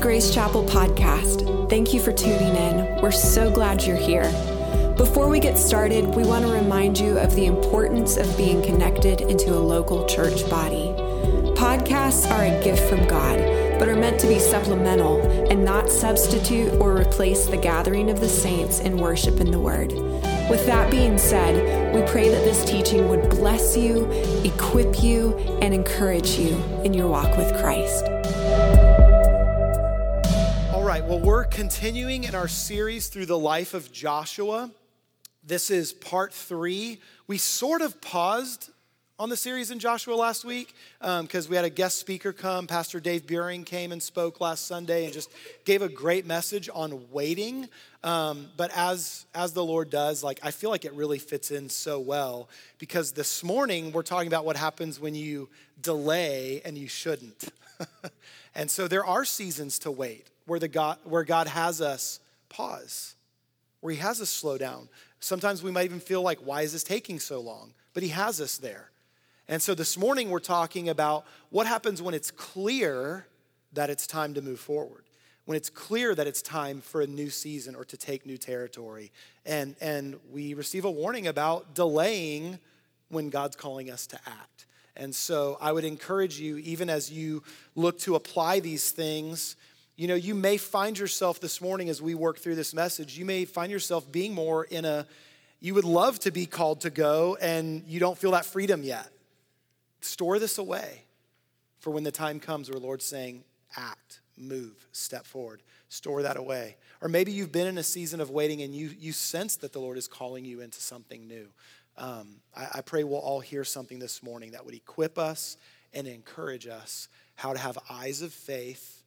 Grace Chapel podcast. Thank you for tuning in. We're so glad you're here. Before we get started, we want to remind you of the importance of being connected into a local church body. Podcasts are a gift from God, but are meant to be supplemental and not substitute or replace the gathering of the saints in worship in the Word. With that being said, we pray that this teaching would bless you, equip you, and encourage you in your walk with Christ. Well, we're continuing in our series through the life of Joshua. This is part three. We sort of paused on the series in Joshua last week because um, we had a guest speaker come. Pastor Dave Buring came and spoke last Sunday and just gave a great message on waiting. Um, but as as the Lord does, like I feel like it really fits in so well because this morning we're talking about what happens when you delay and you shouldn't. and so there are seasons to wait where the God where God has us pause, where He has us slow down. Sometimes we might even feel like, why is this taking so long? But He has us there. And so this morning we're talking about what happens when it's clear that it's time to move forward when it's clear that it's time for a new season or to take new territory. And, and we receive a warning about delaying when God's calling us to act. And so I would encourage you, even as you look to apply these things, you know, you may find yourself this morning as we work through this message, you may find yourself being more in a, you would love to be called to go and you don't feel that freedom yet. Store this away for when the time comes where Lord's saying, act move, step forward, store that away. Or maybe you've been in a season of waiting and you, you sense that the Lord is calling you into something new. Um, I, I pray we'll all hear something this morning that would equip us and encourage us how to have eyes of faith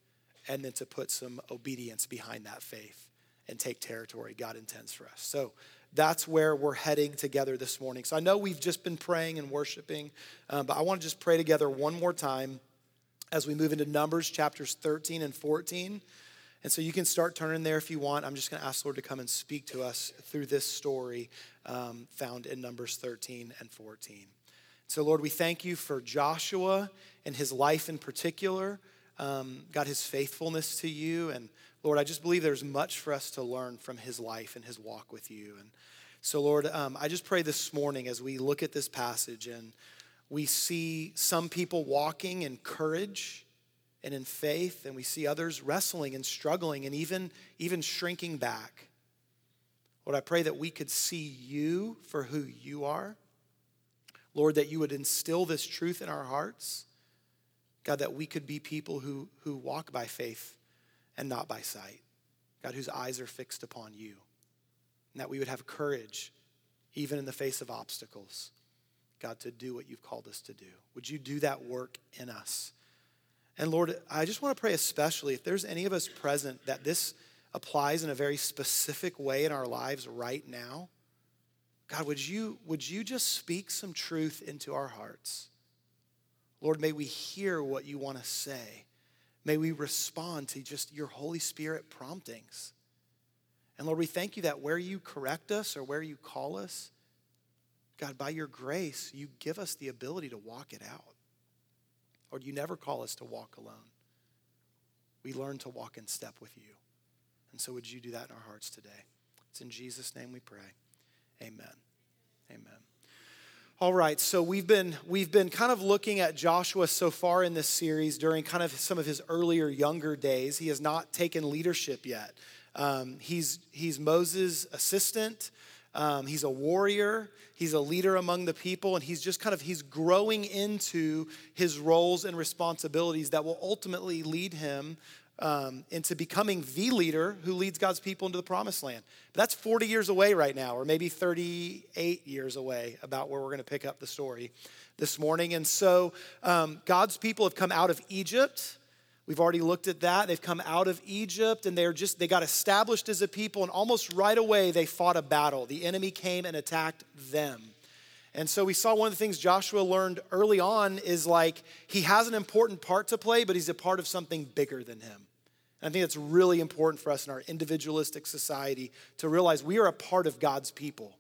and then to put some obedience behind that faith and take territory God intends for us. So that's where we're heading together this morning. So I know we've just been praying and worshiping, um, but I want to just pray together one more time as we move into Numbers chapters 13 and 14. And so you can start turning there if you want. I'm just going to ask the Lord to come and speak to us through this story um, found in Numbers 13 and 14. So, Lord, we thank you for Joshua and his life in particular. Um, God, his faithfulness to you. And Lord, I just believe there's much for us to learn from his life and his walk with you. And so, Lord, um, I just pray this morning as we look at this passage and we see some people walking in courage and in faith, and we see others wrestling and struggling and even, even shrinking back. Lord, I pray that we could see you for who you are. Lord, that you would instill this truth in our hearts. God, that we could be people who, who walk by faith and not by sight. God, whose eyes are fixed upon you. And that we would have courage even in the face of obstacles. God, to do what you've called us to do. Would you do that work in us? And Lord, I just want to pray especially if there's any of us present that this applies in a very specific way in our lives right now. God, would you, would you just speak some truth into our hearts? Lord, may we hear what you want to say. May we respond to just your Holy Spirit promptings. And Lord, we thank you that where you correct us or where you call us, God, by your grace, you give us the ability to walk it out. Lord, you never call us to walk alone. We learn to walk in step with you. And so, would you do that in our hearts today? It's in Jesus' name we pray. Amen. Amen. All right, so we've been we've been kind of looking at Joshua so far in this series during kind of some of his earlier younger days. He has not taken leadership yet. Um, he's he's Moses' assistant. Um, he's a warrior. He's a leader among the people, and he's just kind of he's growing into his roles and responsibilities that will ultimately lead him um, into becoming the leader who leads God's people into the promised land. But that's 40 years away right now, or maybe 38 years away, about where we're going to pick up the story this morning. And so um, God's people have come out of Egypt. We've already looked at that. They've come out of Egypt and they're just, they got established as a people, and almost right away they fought a battle. The enemy came and attacked them. And so we saw one of the things Joshua learned early on is like he has an important part to play, but he's a part of something bigger than him. And I think that's really important for us in our individualistic society to realize we are a part of God's people.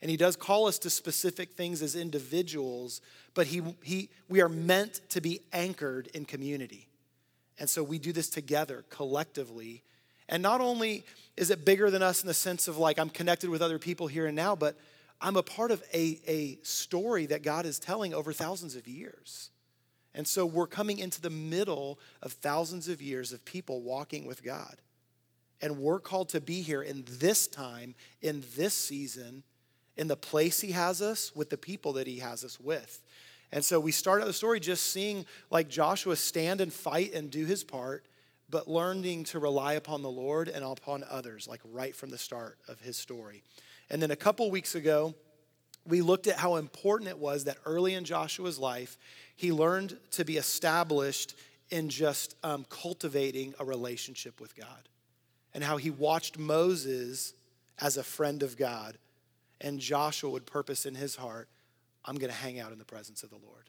And he does call us to specific things as individuals, but he, he, we are meant to be anchored in community. And so we do this together, collectively. And not only is it bigger than us in the sense of like I'm connected with other people here and now, but I'm a part of a, a story that God is telling over thousands of years. And so we're coming into the middle of thousands of years of people walking with God. And we're called to be here in this time, in this season, in the place He has us, with the people that He has us with. And so we start out the story just seeing like Joshua stand and fight and do his part, but learning to rely upon the Lord and upon others, like right from the start of his story. And then a couple weeks ago, we looked at how important it was that early in Joshua's life, he learned to be established in just um, cultivating a relationship with God, and how he watched Moses as a friend of God, and Joshua would purpose in his heart, I'm going to hang out in the presence of the Lord.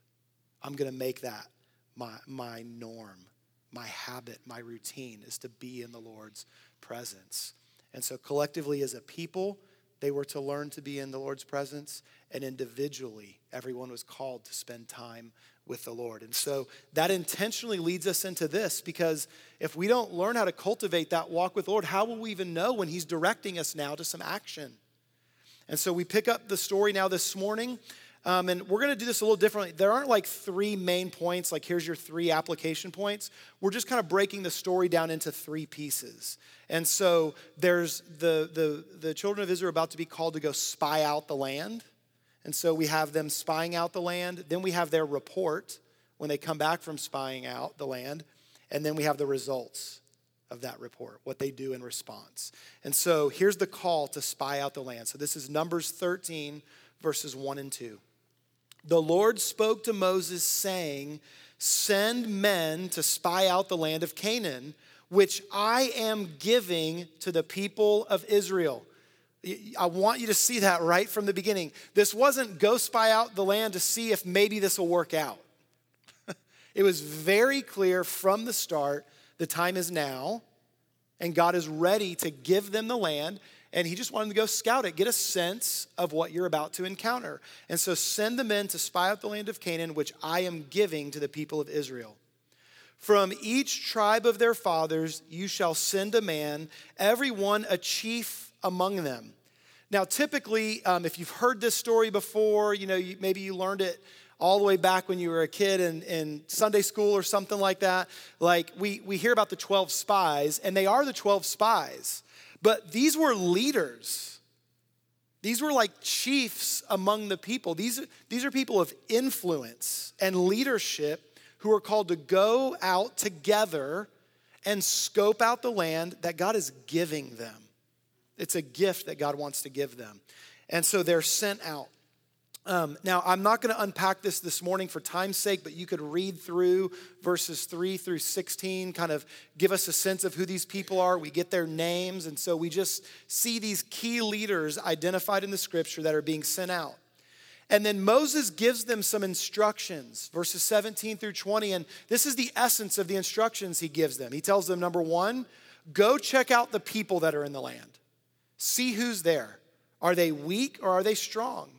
I'm going to make that my, my norm, my habit, my routine is to be in the Lord's presence. And so, collectively, as a people, they were to learn to be in the Lord's presence, and individually, everyone was called to spend time with the Lord. And so that intentionally leads us into this because if we don't learn how to cultivate that walk with the Lord, how will we even know when He's directing us now to some action? And so we pick up the story now this morning. Um, and we're going to do this a little differently. There aren't like three main points, like here's your three application points. We're just kind of breaking the story down into three pieces. And so there's the, the, the children of Israel about to be called to go spy out the land. And so we have them spying out the land. Then we have their report when they come back from spying out the land. And then we have the results of that report, what they do in response. And so here's the call to spy out the land. So this is Numbers 13, verses 1 and 2. The Lord spoke to Moses, saying, Send men to spy out the land of Canaan, which I am giving to the people of Israel. I want you to see that right from the beginning. This wasn't go spy out the land to see if maybe this will work out. it was very clear from the start the time is now, and God is ready to give them the land and he just wanted to go scout it, get a sense of what you're about to encounter. And so send the men to spy out the land of Canaan, which I am giving to the people of Israel. From each tribe of their fathers you shall send a man, every one a chief among them. Now, typically, um, if you've heard this story before, you know, you, maybe you learned it all the way back when you were a kid in, in Sunday school or something like that. Like, we, we hear about the 12 spies, and they are the 12 spies. But these were leaders. These were like chiefs among the people. These, these are people of influence and leadership who are called to go out together and scope out the land that God is giving them. It's a gift that God wants to give them. And so they're sent out. Um, now, I'm not going to unpack this this morning for time's sake, but you could read through verses 3 through 16, kind of give us a sense of who these people are. We get their names, and so we just see these key leaders identified in the scripture that are being sent out. And then Moses gives them some instructions, verses 17 through 20, and this is the essence of the instructions he gives them. He tells them, number one, go check out the people that are in the land, see who's there. Are they weak or are they strong?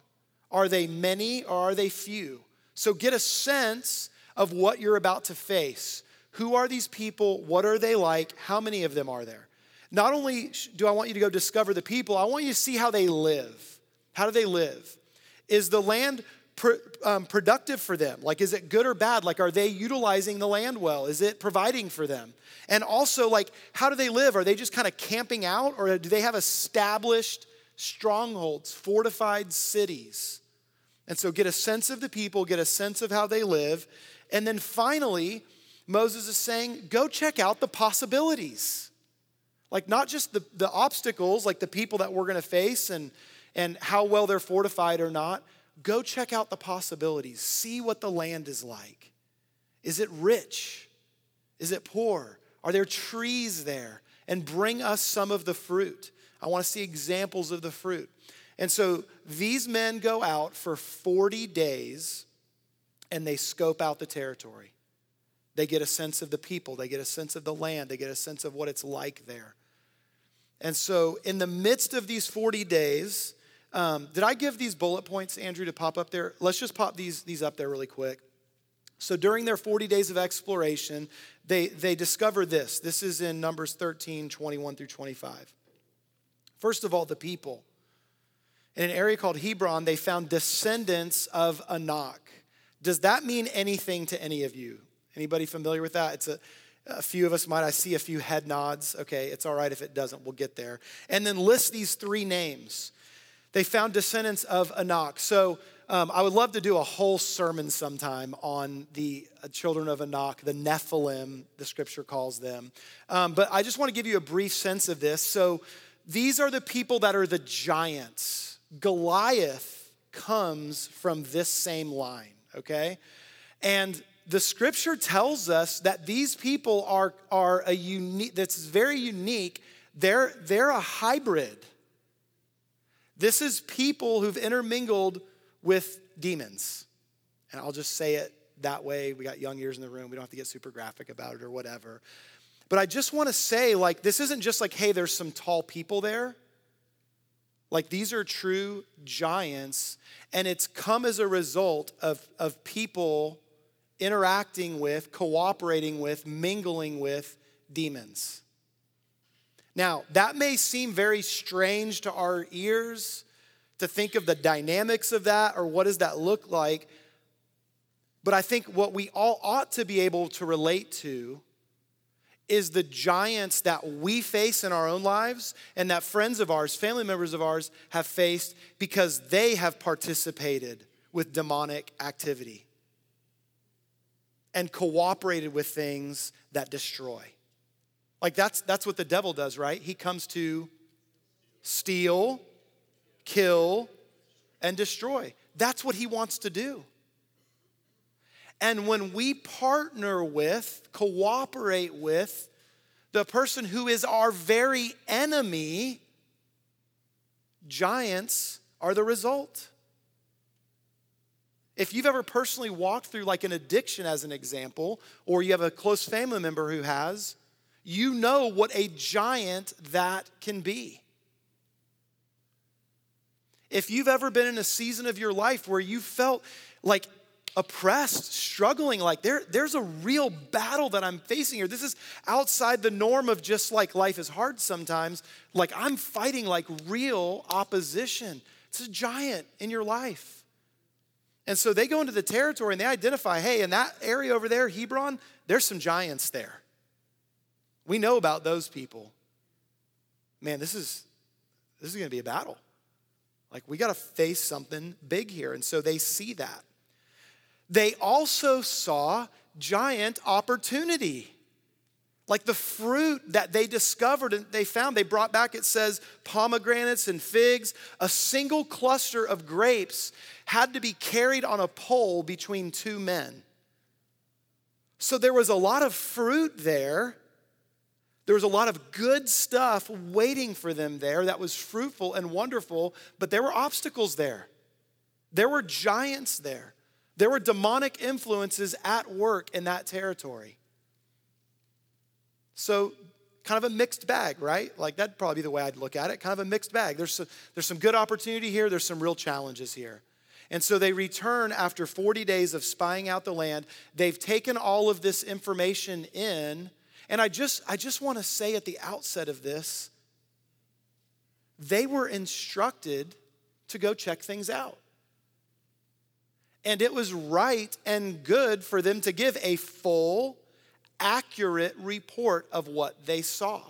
Are they many or are they few? So get a sense of what you're about to face. Who are these people? What are they like? How many of them are there? Not only do I want you to go discover the people, I want you to see how they live. How do they live? Is the land pr- um, productive for them? Like, is it good or bad? Like, are they utilizing the land well? Is it providing for them? And also, like, how do they live? Are they just kind of camping out or do they have established strongholds, fortified cities? And so get a sense of the people, get a sense of how they live. And then finally, Moses is saying, go check out the possibilities. Like, not just the, the obstacles, like the people that we're gonna face and, and how well they're fortified or not. Go check out the possibilities. See what the land is like. Is it rich? Is it poor? Are there trees there? And bring us some of the fruit. I wanna see examples of the fruit. And so these men go out for 40 days and they scope out the territory. They get a sense of the people, they get a sense of the land, they get a sense of what it's like there. And so, in the midst of these 40 days, um, did I give these bullet points, Andrew, to pop up there? Let's just pop these, these up there really quick. So during their 40 days of exploration, they, they discover this. This is in Numbers 13, 21 through 25. First of all, the people. In an area called Hebron, they found descendants of Anak. Does that mean anything to any of you? Anybody familiar with that? It's a, a few of us might. I see a few head nods. Okay, it's all right if it doesn't. We'll get there. And then list these three names. They found descendants of Anak. So um, I would love to do a whole sermon sometime on the uh, children of Anak, the Nephilim, the scripture calls them. Um, but I just want to give you a brief sense of this. So these are the people that are the giants. Goliath comes from this same line, okay? And the scripture tells us that these people are, are a unique, that's very unique. They're, they're a hybrid. This is people who've intermingled with demons. And I'll just say it that way. We got young ears in the room. We don't have to get super graphic about it or whatever. But I just want to say, like, this isn't just like, hey, there's some tall people there. Like, these are true giants, and it's come as a result of, of people interacting with, cooperating with, mingling with demons. Now, that may seem very strange to our ears to think of the dynamics of that or what does that look like. But I think what we all ought to be able to relate to is the giants that we face in our own lives and that friends of ours, family members of ours have faced because they have participated with demonic activity and cooperated with things that destroy. Like that's that's what the devil does, right? He comes to steal, kill, and destroy. That's what he wants to do. And when we partner with, cooperate with the person who is our very enemy, giants are the result. If you've ever personally walked through like an addiction, as an example, or you have a close family member who has, you know what a giant that can be. If you've ever been in a season of your life where you felt like oppressed, struggling, like there, there's a real battle that I'm facing here. This is outside the norm of just like life is hard sometimes. Like I'm fighting like real opposition. It's a giant in your life. And so they go into the territory and they identify hey, in that area over there, Hebron, there's some giants there. We know about those people. Man, this is this is going to be a battle. Like we got to face something big here. And so they see that. They also saw giant opportunity. Like the fruit that they discovered and they found, they brought back, it says pomegranates and figs. A single cluster of grapes had to be carried on a pole between two men. So there was a lot of fruit there. There was a lot of good stuff waiting for them there that was fruitful and wonderful, but there were obstacles there. There were giants there. There were demonic influences at work in that territory. So, kind of a mixed bag, right? Like that'd probably be the way I'd look at it. Kind of a mixed bag. There's some, there's some good opportunity here, there's some real challenges here. And so they return after 40 days of spying out the land. They've taken all of this information in. And I just, I just want to say at the outset of this, they were instructed to go check things out. And it was right and good for them to give a full, accurate report of what they saw.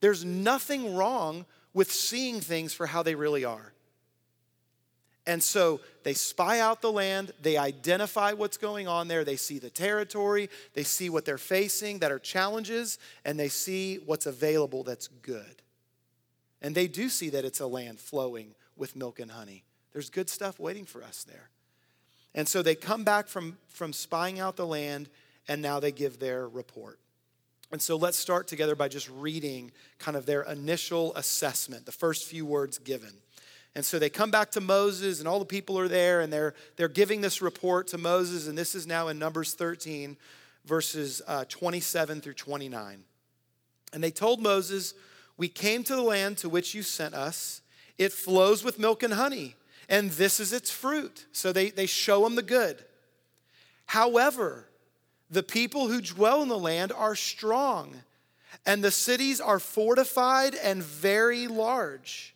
There's nothing wrong with seeing things for how they really are. And so they spy out the land, they identify what's going on there, they see the territory, they see what they're facing that are challenges, and they see what's available that's good. And they do see that it's a land flowing with milk and honey. There's good stuff waiting for us there. And so they come back from, from spying out the land, and now they give their report. And so let's start together by just reading kind of their initial assessment, the first few words given. And so they come back to Moses, and all the people are there, and they're, they're giving this report to Moses, and this is now in Numbers 13, verses uh, 27 through 29. And they told Moses, We came to the land to which you sent us. It flows with milk and honey and this is its fruit. So they, they show them the good. However, the people who dwell in the land are strong, and the cities are fortified and very large.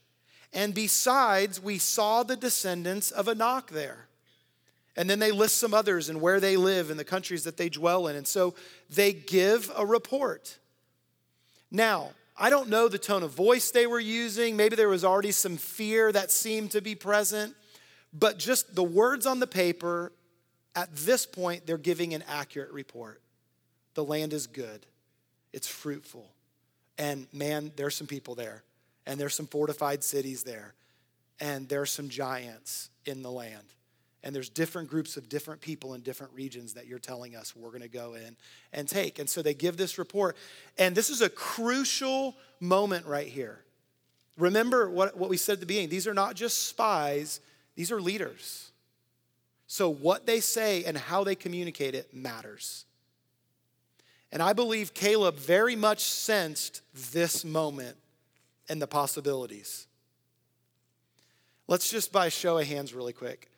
And besides, we saw the descendants of Anak there. And then they list some others and where they live and the countries that they dwell in. And so they give a report. Now, I don't know the tone of voice they were using. Maybe there was already some fear that seemed to be present. But just the words on the paper, at this point, they're giving an accurate report. The land is good, it's fruitful. And man, there's some people there, and there's some fortified cities there, and there's some giants in the land. And there's different groups of different people in different regions that you're telling us we're going to go in and take. And so they give this report. And this is a crucial moment right here. Remember what, what we said at the beginning these are not just spies, these are leaders. So what they say and how they communicate it matters. And I believe Caleb very much sensed this moment and the possibilities. Let's just by show of hands, really quick.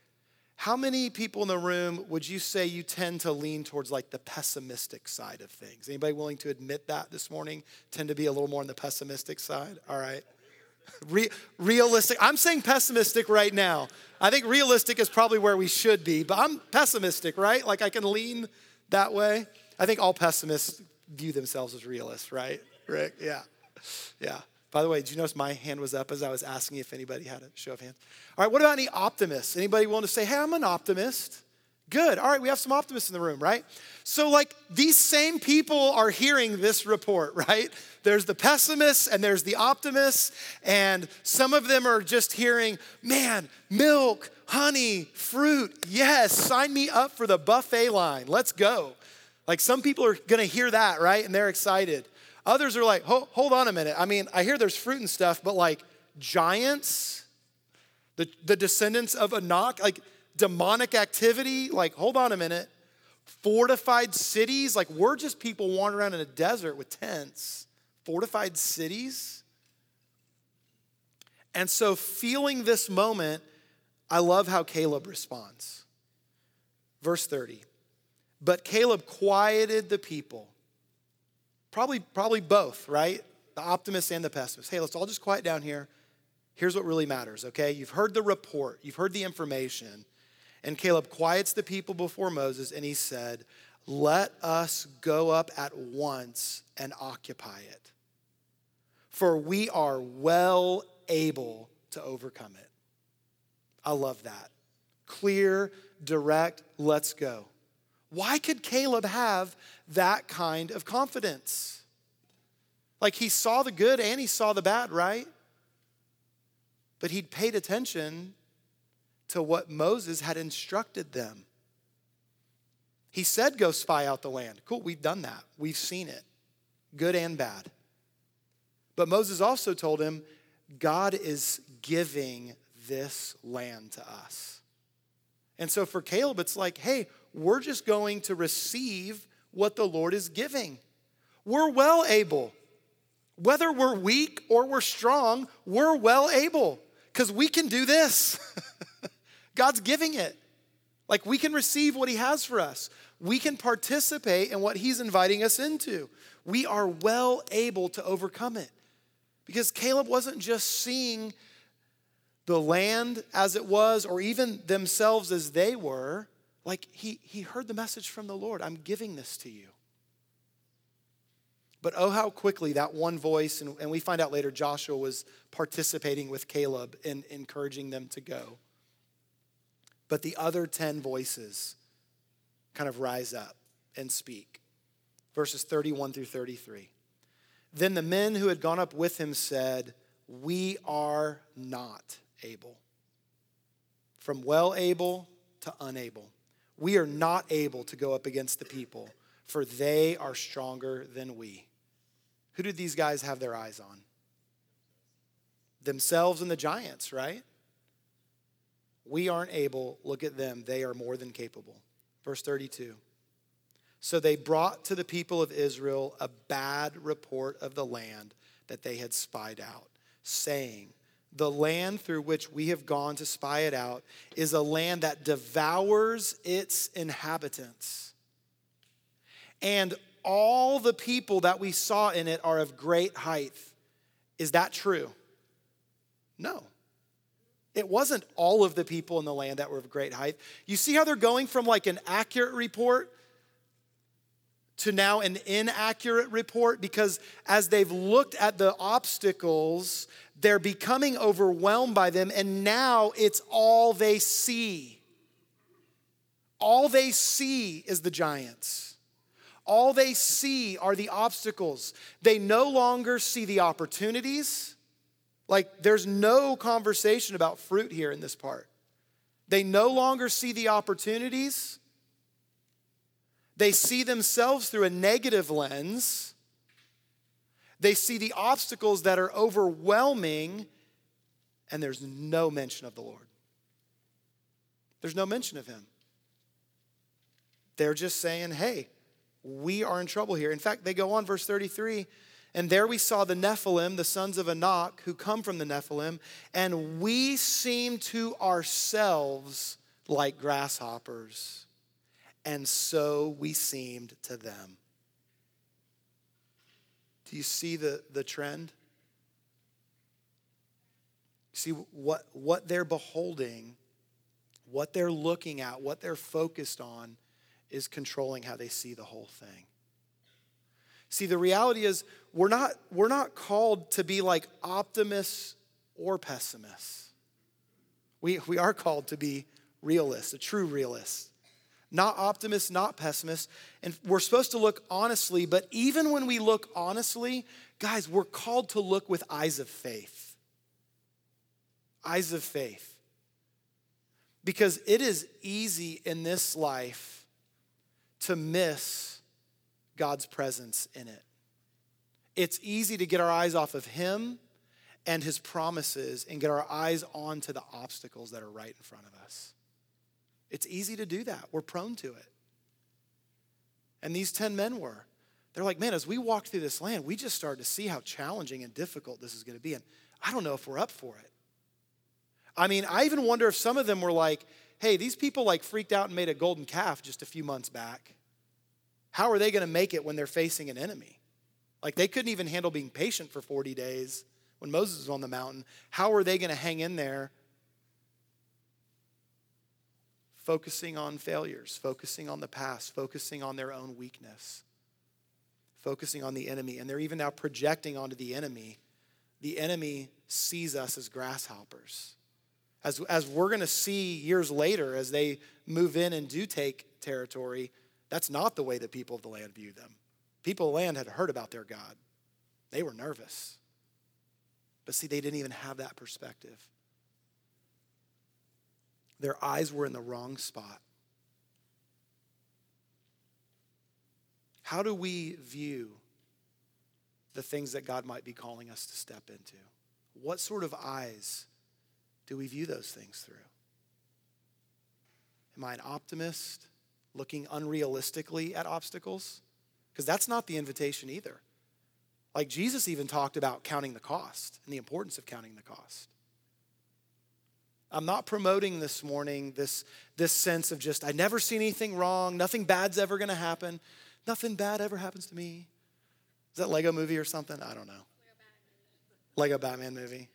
How many people in the room would you say you tend to lean towards like the pessimistic side of things? Anybody willing to admit that this morning? Tend to be a little more on the pessimistic side? All right. Re- realistic. I'm saying pessimistic right now. I think realistic is probably where we should be, but I'm pessimistic, right? Like I can lean that way. I think all pessimists view themselves as realists, right? Rick? Yeah. Yeah. By the way, did you notice my hand was up as I was asking if anybody had a show of hands? All right, what about any optimists? Anybody willing to say, hey, I'm an optimist? Good. All right, we have some optimists in the room, right? So, like, these same people are hearing this report, right? There's the pessimists and there's the optimists, and some of them are just hearing, man, milk, honey, fruit. Yes, sign me up for the buffet line. Let's go. Like, some people are gonna hear that, right? And they're excited. Others are like, hold on a minute. I mean, I hear there's fruit and stuff, but like giants, the, the descendants of Anak, like demonic activity, like, hold on a minute. Fortified cities, like we're just people wandering around in a desert with tents. Fortified cities. And so, feeling this moment, I love how Caleb responds. Verse 30. But Caleb quieted the people Probably, probably both, right? The optimist and the pessimist. Hey, let's all just quiet down here. Here's what really matters, okay? You've heard the report, you've heard the information. And Caleb quiets the people before Moses and he said, Let us go up at once and occupy it, for we are well able to overcome it. I love that. Clear, direct, let's go. Why could Caleb have that kind of confidence? Like he saw the good and he saw the bad, right? But he'd paid attention to what Moses had instructed them. He said, Go spy out the land. Cool, we've done that. We've seen it, good and bad. But Moses also told him, God is giving this land to us. And so for Caleb, it's like, hey, we're just going to receive what the Lord is giving. We're well able. Whether we're weak or we're strong, we're well able because we can do this. God's giving it. Like we can receive what He has for us, we can participate in what He's inviting us into. We are well able to overcome it. Because Caleb wasn't just seeing the land as it was or even themselves as they were. Like he, he heard the message from the Lord I'm giving this to you. But oh, how quickly that one voice, and, and we find out later Joshua was participating with Caleb in encouraging them to go. But the other 10 voices kind of rise up and speak. Verses 31 through 33. Then the men who had gone up with him said, We are not able. From well able to unable we are not able to go up against the people, for they are stronger than we. Who did these guys have their eyes on? Themselves and the giants, right? We aren't able. Look at them. They are more than capable. Verse 32. So they brought to the people of Israel a bad report of the land that they had spied out, saying, the land through which we have gone to spy it out is a land that devours its inhabitants. And all the people that we saw in it are of great height. Is that true? No. It wasn't all of the people in the land that were of great height. You see how they're going from like an accurate report to now an inaccurate report? Because as they've looked at the obstacles, they're becoming overwhelmed by them, and now it's all they see. All they see is the giants. All they see are the obstacles. They no longer see the opportunities. Like, there's no conversation about fruit here in this part. They no longer see the opportunities. They see themselves through a negative lens. They see the obstacles that are overwhelming, and there's no mention of the Lord. There's no mention of Him. They're just saying, hey, we are in trouble here. In fact, they go on, verse 33 and there we saw the Nephilim, the sons of Anak, who come from the Nephilim, and we seem to ourselves like grasshoppers, and so we seemed to them. Do you see the, the trend? See what, what they're beholding, what they're looking at, what they're focused on is controlling how they see the whole thing. See, the reality is we're not, we're not called to be like optimists or pessimists. We, we are called to be realists, a true realist. Not optimists, not pessimists. And we're supposed to look honestly, but even when we look honestly, guys, we're called to look with eyes of faith. Eyes of faith. Because it is easy in this life to miss God's presence in it. It's easy to get our eyes off of Him and His promises and get our eyes onto the obstacles that are right in front of us. It's easy to do that. We're prone to it. And these 10 men were. They're like, man, as we walk through this land, we just started to see how challenging and difficult this is going to be. And I don't know if we're up for it. I mean, I even wonder if some of them were like, hey, these people like freaked out and made a golden calf just a few months back. How are they going to make it when they're facing an enemy? Like they couldn't even handle being patient for 40 days when Moses was on the mountain. How are they going to hang in there? Focusing on failures, focusing on the past, focusing on their own weakness, focusing on the enemy. And they're even now projecting onto the enemy. The enemy sees us as grasshoppers. As, as we're going to see years later, as they move in and do take territory, that's not the way the people of the land view them. People of the land had heard about their God, they were nervous. But see, they didn't even have that perspective. Their eyes were in the wrong spot. How do we view the things that God might be calling us to step into? What sort of eyes do we view those things through? Am I an optimist? looking unrealistically at obstacles? Because that's not the invitation either. Like Jesus even talked about counting the cost and the importance of counting the cost. I'm not promoting this morning this, this sense of just, I never see anything wrong, nothing bad's ever gonna happen, nothing bad ever happens to me. Is that Lego movie or something? I don't know. Lego Batman movie.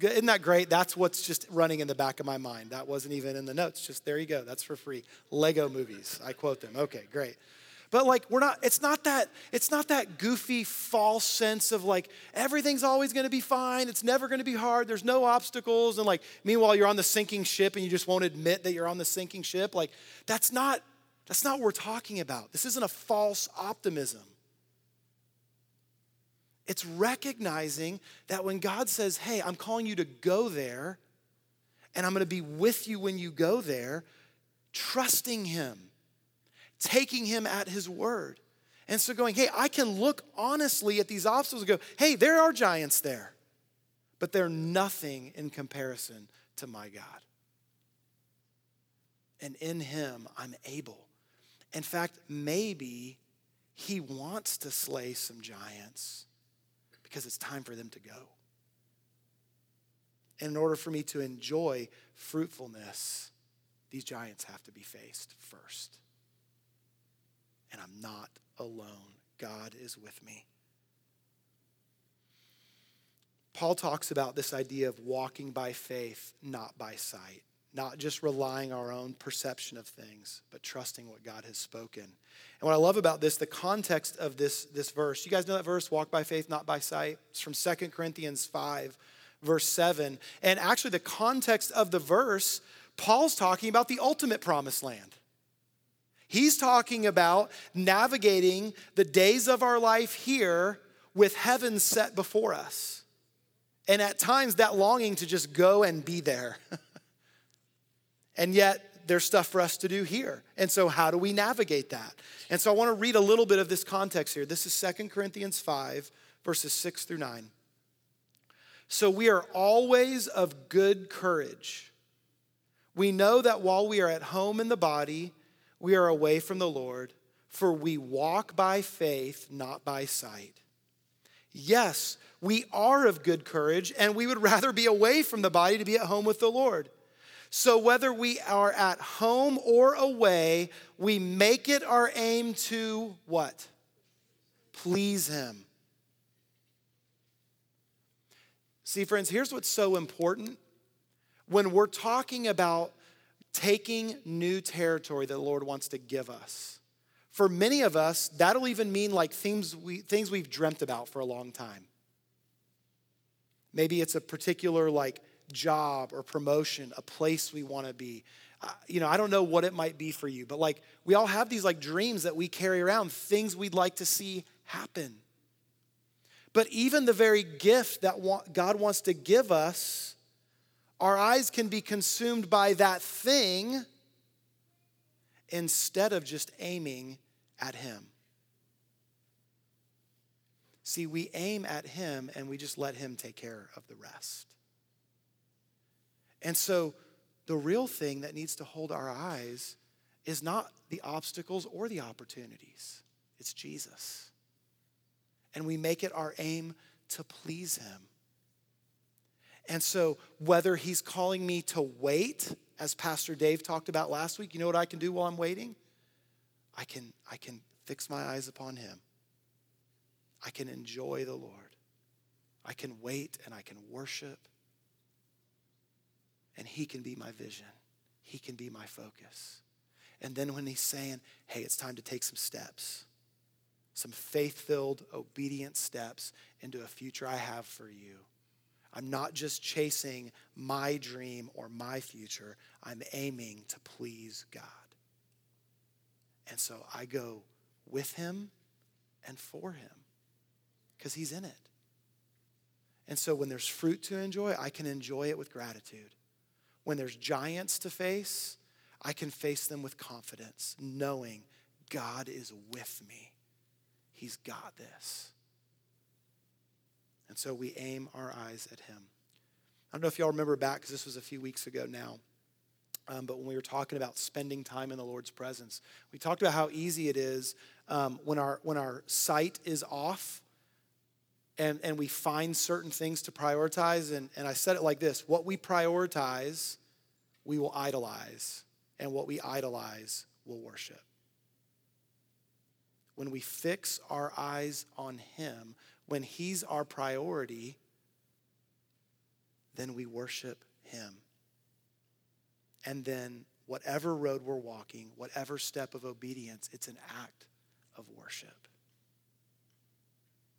Isn't that great? That's what's just running in the back of my mind. That wasn't even in the notes. Just there you go. That's for free. Lego movies. I quote them. Okay, great. But like we're not it's not that it's not that goofy false sense of like everything's always going to be fine. It's never going to be hard. There's no obstacles and like meanwhile you're on the sinking ship and you just won't admit that you're on the sinking ship. Like that's not that's not what we're talking about. This isn't a false optimism. It's recognizing that when God says, Hey, I'm calling you to go there, and I'm going to be with you when you go there, trusting Him, taking Him at His word. And so going, Hey, I can look honestly at these obstacles and go, Hey, there are giants there, but they're nothing in comparison to my God. And in Him, I'm able. In fact, maybe He wants to slay some giants because it's time for them to go. And in order for me to enjoy fruitfulness, these giants have to be faced first. And I'm not alone. God is with me. Paul talks about this idea of walking by faith, not by sight, not just relying our own perception of things, but trusting what God has spoken. And what I love about this, the context of this, this verse, you guys know that verse, walk by faith, not by sight? It's from Second Corinthians 5, verse 7. And actually, the context of the verse, Paul's talking about the ultimate promised land. He's talking about navigating the days of our life here with heaven set before us. And at times, that longing to just go and be there. and yet, there's stuff for us to do here. And so, how do we navigate that? And so, I want to read a little bit of this context here. This is Second Corinthians 5, verses 6 through 9. So, we are always of good courage. We know that while we are at home in the body, we are away from the Lord, for we walk by faith, not by sight. Yes, we are of good courage, and we would rather be away from the body to be at home with the Lord. So, whether we are at home or away, we make it our aim to what? Please Him. See, friends, here's what's so important. When we're talking about taking new territory that the Lord wants to give us, for many of us, that'll even mean like things, we, things we've dreamt about for a long time. Maybe it's a particular like job or promotion, a place we want to be. Uh, you know, I don't know what it might be for you, but like we all have these like dreams that we carry around, things we'd like to see happen. But even the very gift that God wants to give us, our eyes can be consumed by that thing instead of just aiming at Him. See, we aim at Him and we just let Him take care of the rest. And so, the real thing that needs to hold our eyes is not the obstacles or the opportunities, it's Jesus. And we make it our aim to please Him. And so, whether He's calling me to wait, as Pastor Dave talked about last week, you know what I can do while I'm waiting? I can, I can fix my eyes upon Him. I can enjoy the Lord. I can wait and I can worship. And He can be my vision, He can be my focus. And then when He's saying, hey, it's time to take some steps, some faith filled, obedient steps into a future I have for you. I'm not just chasing my dream or my future, I'm aiming to please God. And so I go with Him and for Him because He's in it. And so when there's fruit to enjoy, I can enjoy it with gratitude. When there's giants to face, I can face them with confidence, knowing God is with me. He's got this. And so we aim our eyes at Him. I don't know if y'all remember back, because this was a few weeks ago now, um, but when we were talking about spending time in the Lord's presence, we talked about how easy it is um, when, our, when our sight is off and, and we find certain things to prioritize. And, and I said it like this what we prioritize, we will idolize. And what we idolize, we'll worship. When we fix our eyes on Him, when He's our priority, then we worship Him. And then, whatever road we're walking, whatever step of obedience, it's an act of worship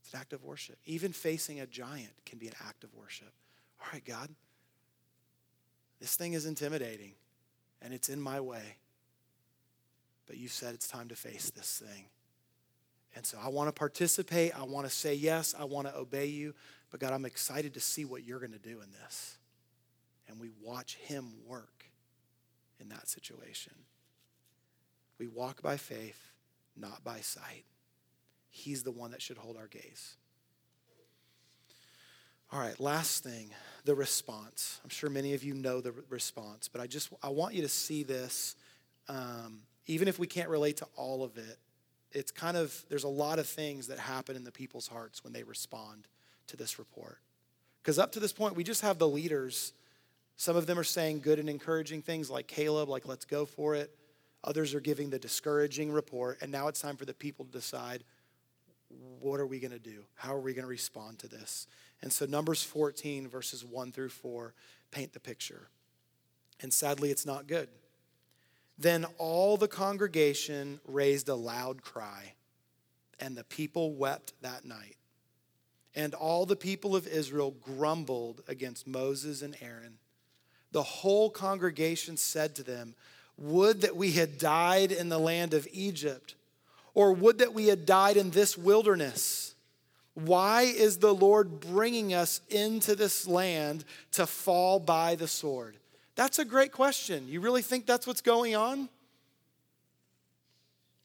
It's an act of worship. Even facing a giant can be an act of worship. All right, God, this thing is intimidating and it's in my way. But you said it's time to face this thing. And so I want to participate. I want to say yes. I want to obey you. But God, I'm excited to see what you're going to do in this. And we watch Him work in that situation. We walk by faith, not by sight. He's the one that should hold our gaze. All right, last thing, the response. I'm sure many of you know the response, but I just I want you to see this. Um, even if we can't relate to all of it, it's kind of there's a lot of things that happen in the people's hearts when they respond to this report. Because up to this point, we just have the leaders. Some of them are saying good and encouraging things like Caleb, like, let's go for it. Others are giving the discouraging report. And now it's time for the people to decide what are we going to do? How are we going to respond to this? And so, Numbers 14, verses 1 through 4, paint the picture. And sadly, it's not good. Then all the congregation raised a loud cry, and the people wept that night. And all the people of Israel grumbled against Moses and Aaron. The whole congregation said to them, Would that we had died in the land of Egypt, or would that we had died in this wilderness. Why is the Lord bringing us into this land to fall by the sword? That's a great question. You really think that's what's going on?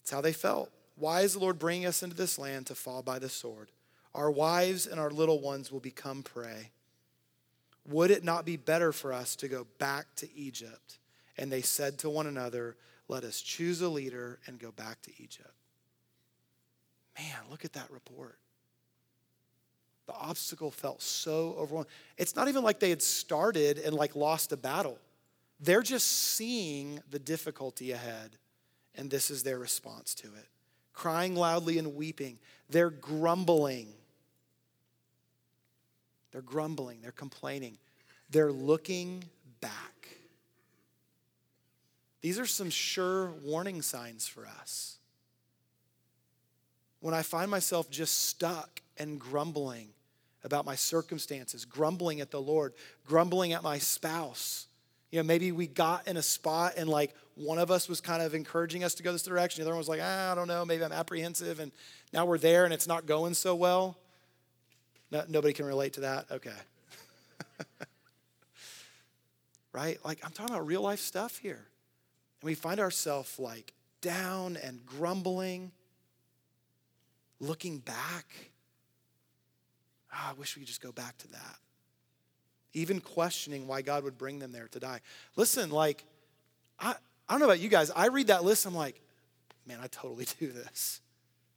It's how they felt. Why is the Lord bringing us into this land to fall by the sword? Our wives and our little ones will become prey. Would it not be better for us to go back to Egypt? And they said to one another, Let us choose a leader and go back to Egypt. Man, look at that report. The obstacle felt so overwhelming. It's not even like they had started and like lost a battle. They're just seeing the difficulty ahead, and this is their response to it. Crying loudly and weeping. They're grumbling. They're grumbling, they're complaining, they're looking back. These are some sure warning signs for us. When I find myself just stuck and grumbling about my circumstances, grumbling at the Lord, grumbling at my spouse, you know, maybe we got in a spot and like one of us was kind of encouraging us to go this direction. The other one was like, ah, I don't know, maybe I'm apprehensive. And now we're there and it's not going so well. No, nobody can relate to that? Okay. right? Like, I'm talking about real life stuff here. And we find ourselves like down and grumbling, looking back. Oh, I wish we could just go back to that. Even questioning why God would bring them there to die. Listen, like, I, I don't know about you guys. I read that list, I'm like, man, I totally do this.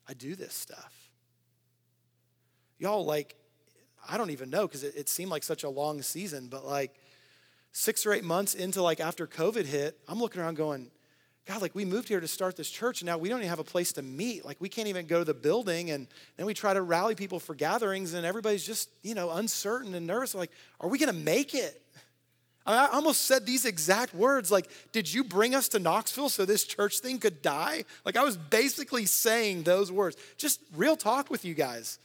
I do this stuff. Y'all, like, I don't even know because it, it seemed like such a long season, but like six or eight months into like after COVID hit, I'm looking around going, God, like we moved here to start this church and now we don't even have a place to meet. Like we can't even go to the building and then we try to rally people for gatherings and everybody's just, you know, uncertain and nervous. Like, are we gonna make it? I almost said these exact words like, did you bring us to Knoxville so this church thing could die? Like I was basically saying those words. Just real talk with you guys.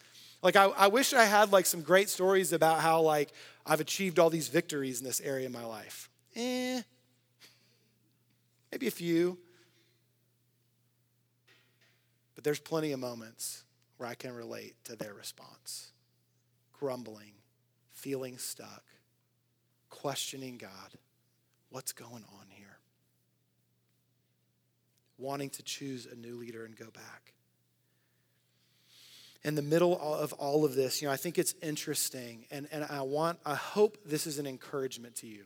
Like, I, I wish I had like some great stories about how like I've achieved all these victories in this area of my life. Eh, maybe a few. But there's plenty of moments where I can relate to their response grumbling, feeling stuck, questioning God. What's going on here? Wanting to choose a new leader and go back in the middle of all of this, you know, I think it's interesting, and, and I want, I hope this is an encouragement to you.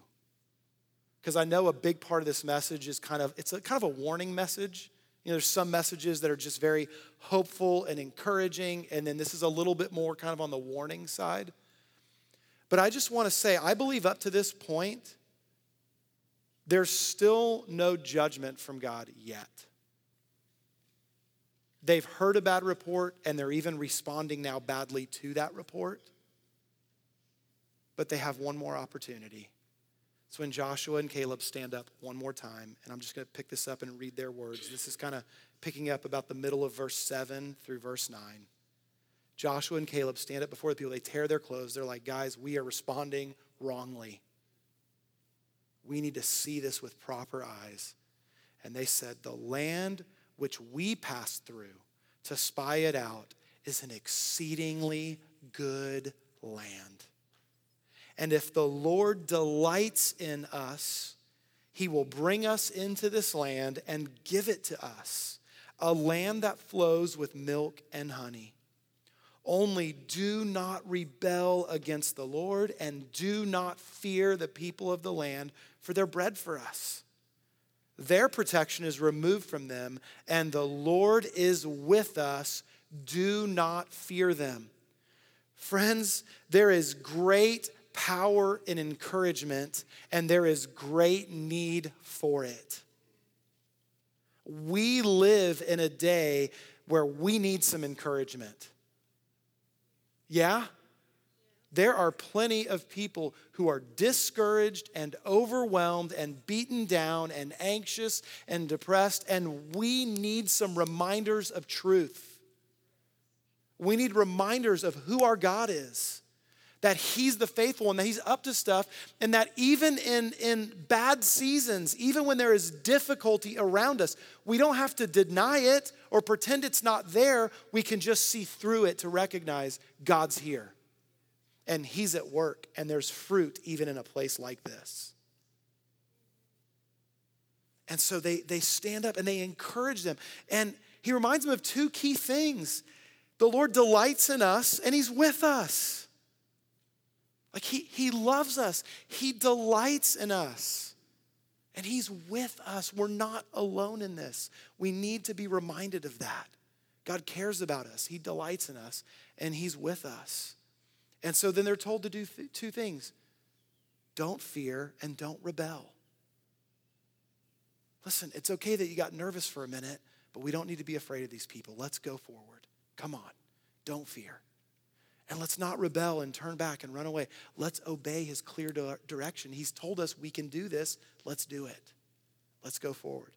Because I know a big part of this message is kind of, it's a kind of a warning message. You know, there's some messages that are just very hopeful and encouraging, and then this is a little bit more kind of on the warning side. But I just want to say, I believe up to this point, there's still no judgment from God yet. They've heard a bad report and they're even responding now badly to that report. But they have one more opportunity. It's when Joshua and Caleb stand up one more time. And I'm just going to pick this up and read their words. This is kind of picking up about the middle of verse 7 through verse 9. Joshua and Caleb stand up before the people. They tear their clothes. They're like, guys, we are responding wrongly. We need to see this with proper eyes. And they said, The land which we passed through to spy it out is an exceedingly good land. And if the Lord delights in us, he will bring us into this land and give it to us, a land that flows with milk and honey. Only do not rebel against the Lord and do not fear the people of the land, for their bread for us. Their protection is removed from them, and the Lord is with us. Do not fear them. Friends, there is great power in encouragement, and there is great need for it. We live in a day where we need some encouragement. Yeah? There are plenty of people who are discouraged and overwhelmed and beaten down and anxious and depressed, and we need some reminders of truth. We need reminders of who our God is, that He's the faithful one, that He's up to stuff, and that even in, in bad seasons, even when there is difficulty around us, we don't have to deny it or pretend it's not there. We can just see through it to recognize God's here and He's at work, and there's fruit even in a place like this. And so they, they stand up and they encourage them. And he reminds them of two key things the Lord delights in us, and He's with us. Like he, he loves us, He delights in us, and He's with us. We're not alone in this. We need to be reminded of that. God cares about us, He delights in us, and He's with us. And so then they're told to do th- two things don't fear and don't rebel. Listen, it's okay that you got nervous for a minute, but we don't need to be afraid of these people. Let's go forward. Come on, don't fear. And let's not rebel and turn back and run away. Let's obey his clear direction. He's told us we can do this. Let's do it. Let's go forward.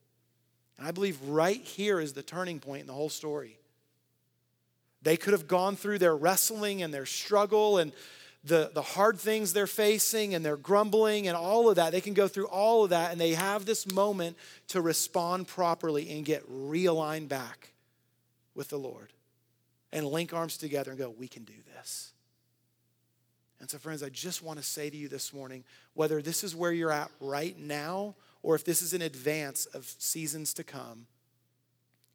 And I believe right here is the turning point in the whole story. They could have gone through their wrestling and their struggle and the, the hard things they're facing and their grumbling and all of that. They can go through all of that and they have this moment to respond properly and get realigned back with the Lord and link arms together and go, We can do this. And so, friends, I just want to say to you this morning whether this is where you're at right now or if this is in advance of seasons to come,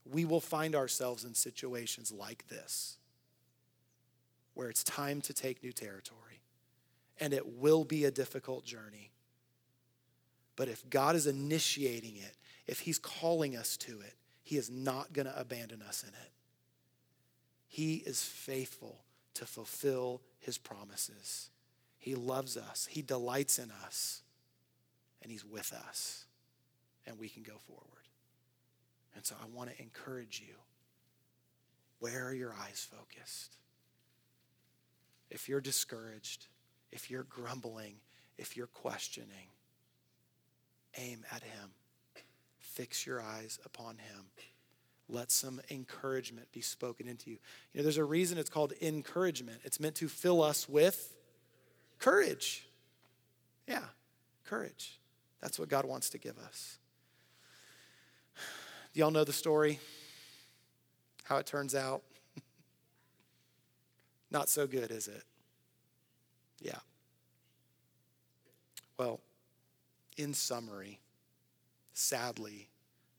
we will find ourselves in situations like this where it's time to take new territory. And it will be a difficult journey. But if God is initiating it, if He's calling us to it, He is not going to abandon us in it. He is faithful to fulfill His promises. He loves us, He delights in us, and He's with us. And we can go forward. And so I want to encourage you where are your eyes focused? If you're discouraged, if you're grumbling, if you're questioning, aim at Him. Fix your eyes upon Him. Let some encouragement be spoken into you. You know, there's a reason it's called encouragement. It's meant to fill us with courage. Yeah, courage. That's what God wants to give us. Do y'all know the story? How it turns out? Not so good, is it? Yeah. Well, in summary, sadly,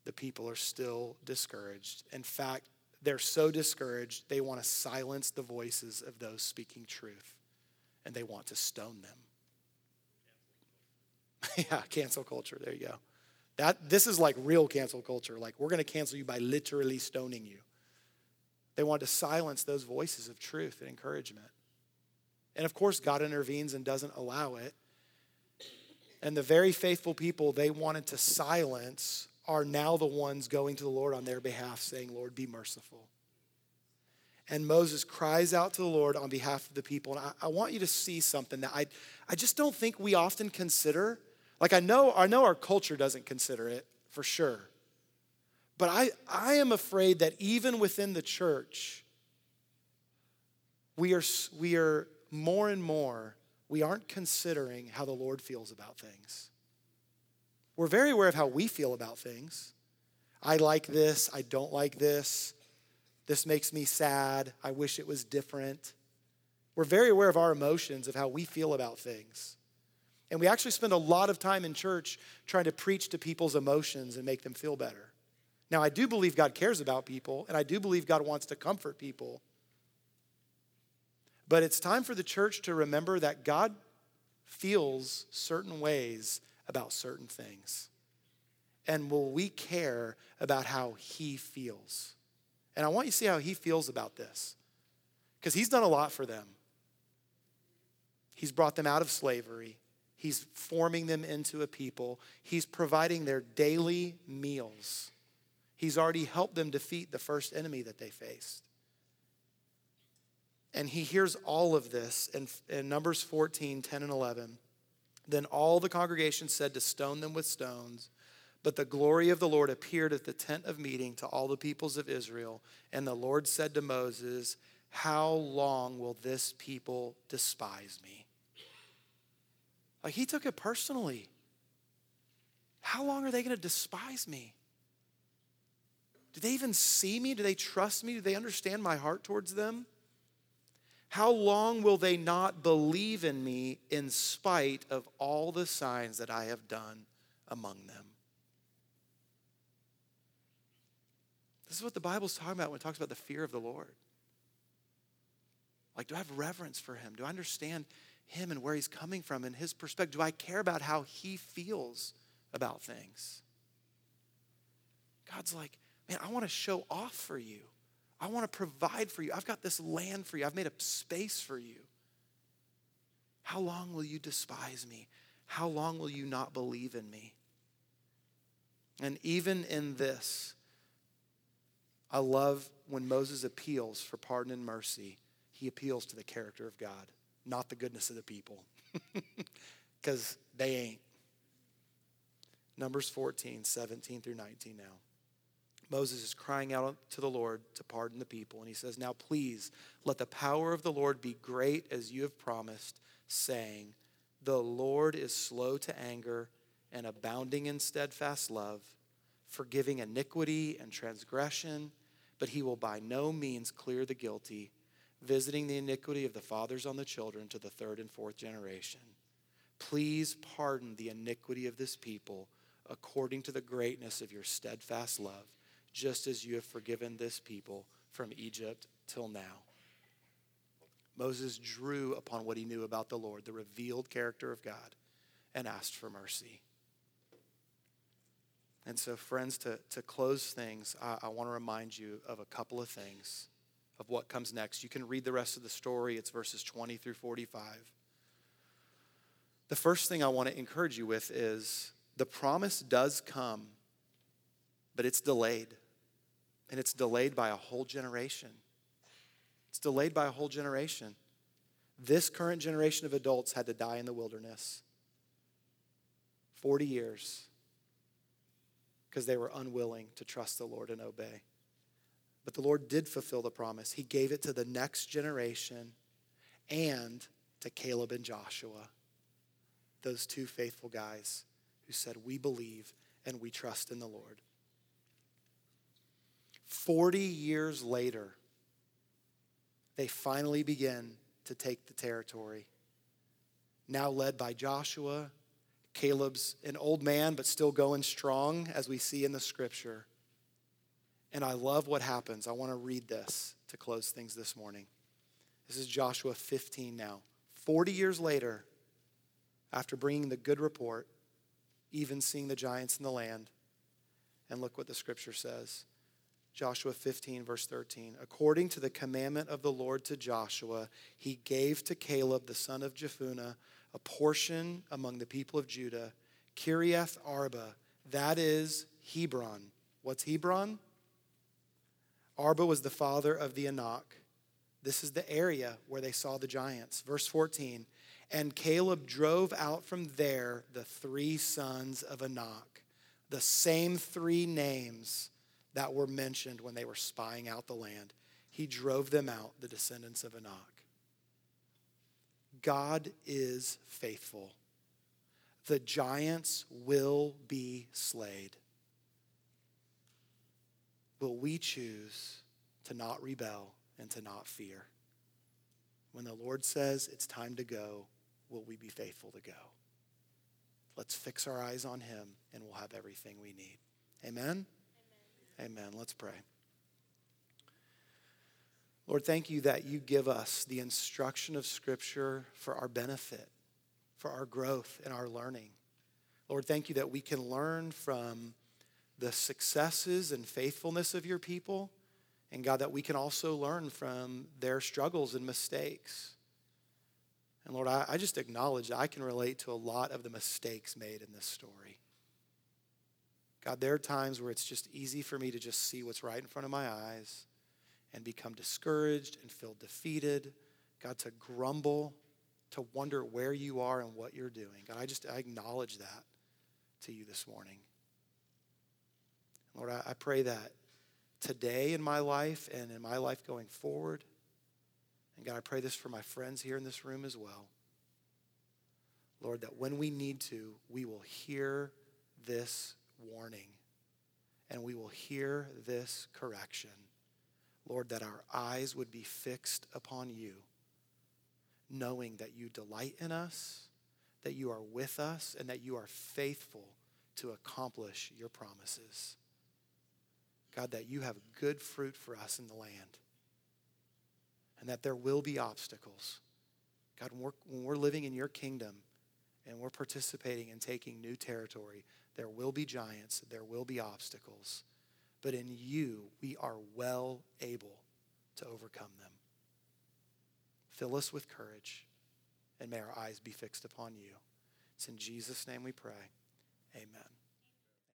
the people are still discouraged. In fact, they're so discouraged, they want to silence the voices of those speaking truth and they want to stone them. yeah, cancel culture. There you go. That, this is like real cancel culture. Like, we're going to cancel you by literally stoning you. They want to silence those voices of truth and encouragement. And of course, God intervenes and doesn't allow it. And the very faithful people they wanted to silence are now the ones going to the Lord on their behalf, saying, Lord, be merciful. And Moses cries out to the Lord on behalf of the people. And I, I want you to see something that I, I just don't think we often consider like I know, I know our culture doesn't consider it for sure. But I, I am afraid that even within the church, we are, we are more and more, we aren't considering how the Lord feels about things. We're very aware of how we feel about things. I like this, I don't like this. This makes me sad. I wish it was different. We're very aware of our emotions, of how we feel about things. And we actually spend a lot of time in church trying to preach to people's emotions and make them feel better. Now, I do believe God cares about people, and I do believe God wants to comfort people. But it's time for the church to remember that God feels certain ways about certain things. And will we care about how He feels? And I want you to see how He feels about this, because He's done a lot for them. He's brought them out of slavery. He's forming them into a people. He's providing their daily meals. He's already helped them defeat the first enemy that they faced. And he hears all of this in, in Numbers 14, 10, and 11. Then all the congregation said to stone them with stones. But the glory of the Lord appeared at the tent of meeting to all the peoples of Israel. And the Lord said to Moses, How long will this people despise me? Like he took it personally. How long are they going to despise me? Do they even see me? Do they trust me? Do they understand my heart towards them? How long will they not believe in me in spite of all the signs that I have done among them? This is what the Bible's talking about when it talks about the fear of the Lord. Like, do I have reverence for him? Do I understand him and where he's coming from and his perspective? Do I care about how he feels about things? God's like, man, I want to show off for you. I want to provide for you. I've got this land for you. I've made a space for you. How long will you despise me? How long will you not believe in me? And even in this, I love when Moses appeals for pardon and mercy, he appeals to the character of God, not the goodness of the people, because they ain't. Numbers 14, 17 through 19 now. Moses is crying out to the Lord to pardon the people. And he says, Now please let the power of the Lord be great as you have promised, saying, The Lord is slow to anger and abounding in steadfast love, forgiving iniquity and transgression but he will by no means clear the guilty, visiting the iniquity of the fathers on the children to the third and fourth generation. Please pardon the iniquity of this people according to the greatness of your steadfast love, just as you have forgiven this people from Egypt till now. Moses drew upon what he knew about the Lord, the revealed character of God, and asked for mercy. And so, friends, to, to close things, I, I want to remind you of a couple of things of what comes next. You can read the rest of the story, it's verses 20 through 45. The first thing I want to encourage you with is the promise does come, but it's delayed. And it's delayed by a whole generation. It's delayed by a whole generation. This current generation of adults had to die in the wilderness 40 years because they were unwilling to trust the Lord and obey. But the Lord did fulfill the promise. He gave it to the next generation and to Caleb and Joshua, those two faithful guys who said, We believe and we trust in the Lord. 40 years later, they finally begin to take the territory. Now led by Joshua Caleb's an old man, but still going strong, as we see in the scripture. And I love what happens. I want to read this to close things this morning. This is Joshua 15 now. 40 years later, after bringing the good report, even seeing the giants in the land, and look what the scripture says. Joshua 15, verse 13. According to the commandment of the Lord to Joshua, he gave to Caleb, the son of Jephunneh, a portion among the people of Judah, Kiriath Arba, that is Hebron. What's Hebron? Arba was the father of the Anak. This is the area where they saw the giants. Verse 14. And Caleb drove out from there the three sons of Anak, the same three names that were mentioned when they were spying out the land. He drove them out, the descendants of Anak. God is faithful. The giants will be slayed. Will we choose to not rebel and to not fear? When the Lord says it's time to go, will we be faithful to go? Let's fix our eyes on Him and we'll have everything we need. Amen? Amen. Amen. Let's pray. Lord, thank you that you give us the instruction of Scripture for our benefit, for our growth and our learning. Lord, thank you that we can learn from the successes and faithfulness of your people. And God, that we can also learn from their struggles and mistakes. And Lord, I, I just acknowledge I can relate to a lot of the mistakes made in this story. God, there are times where it's just easy for me to just see what's right in front of my eyes and become discouraged and feel defeated. God, to grumble, to wonder where you are and what you're doing. God, I just I acknowledge that to you this morning. Lord, I, I pray that today in my life and in my life going forward, and God, I pray this for my friends here in this room as well. Lord, that when we need to, we will hear this warning and we will hear this correction. Lord, that our eyes would be fixed upon you, knowing that you delight in us, that you are with us, and that you are faithful to accomplish your promises. God, that you have good fruit for us in the land, and that there will be obstacles. God, when we're, when we're living in your kingdom and we're participating in taking new territory, there will be giants, there will be obstacles, but in you, we are well able to overcome them. Fill us with courage, and may our eyes be fixed upon you. It's in Jesus' name we pray. Amen.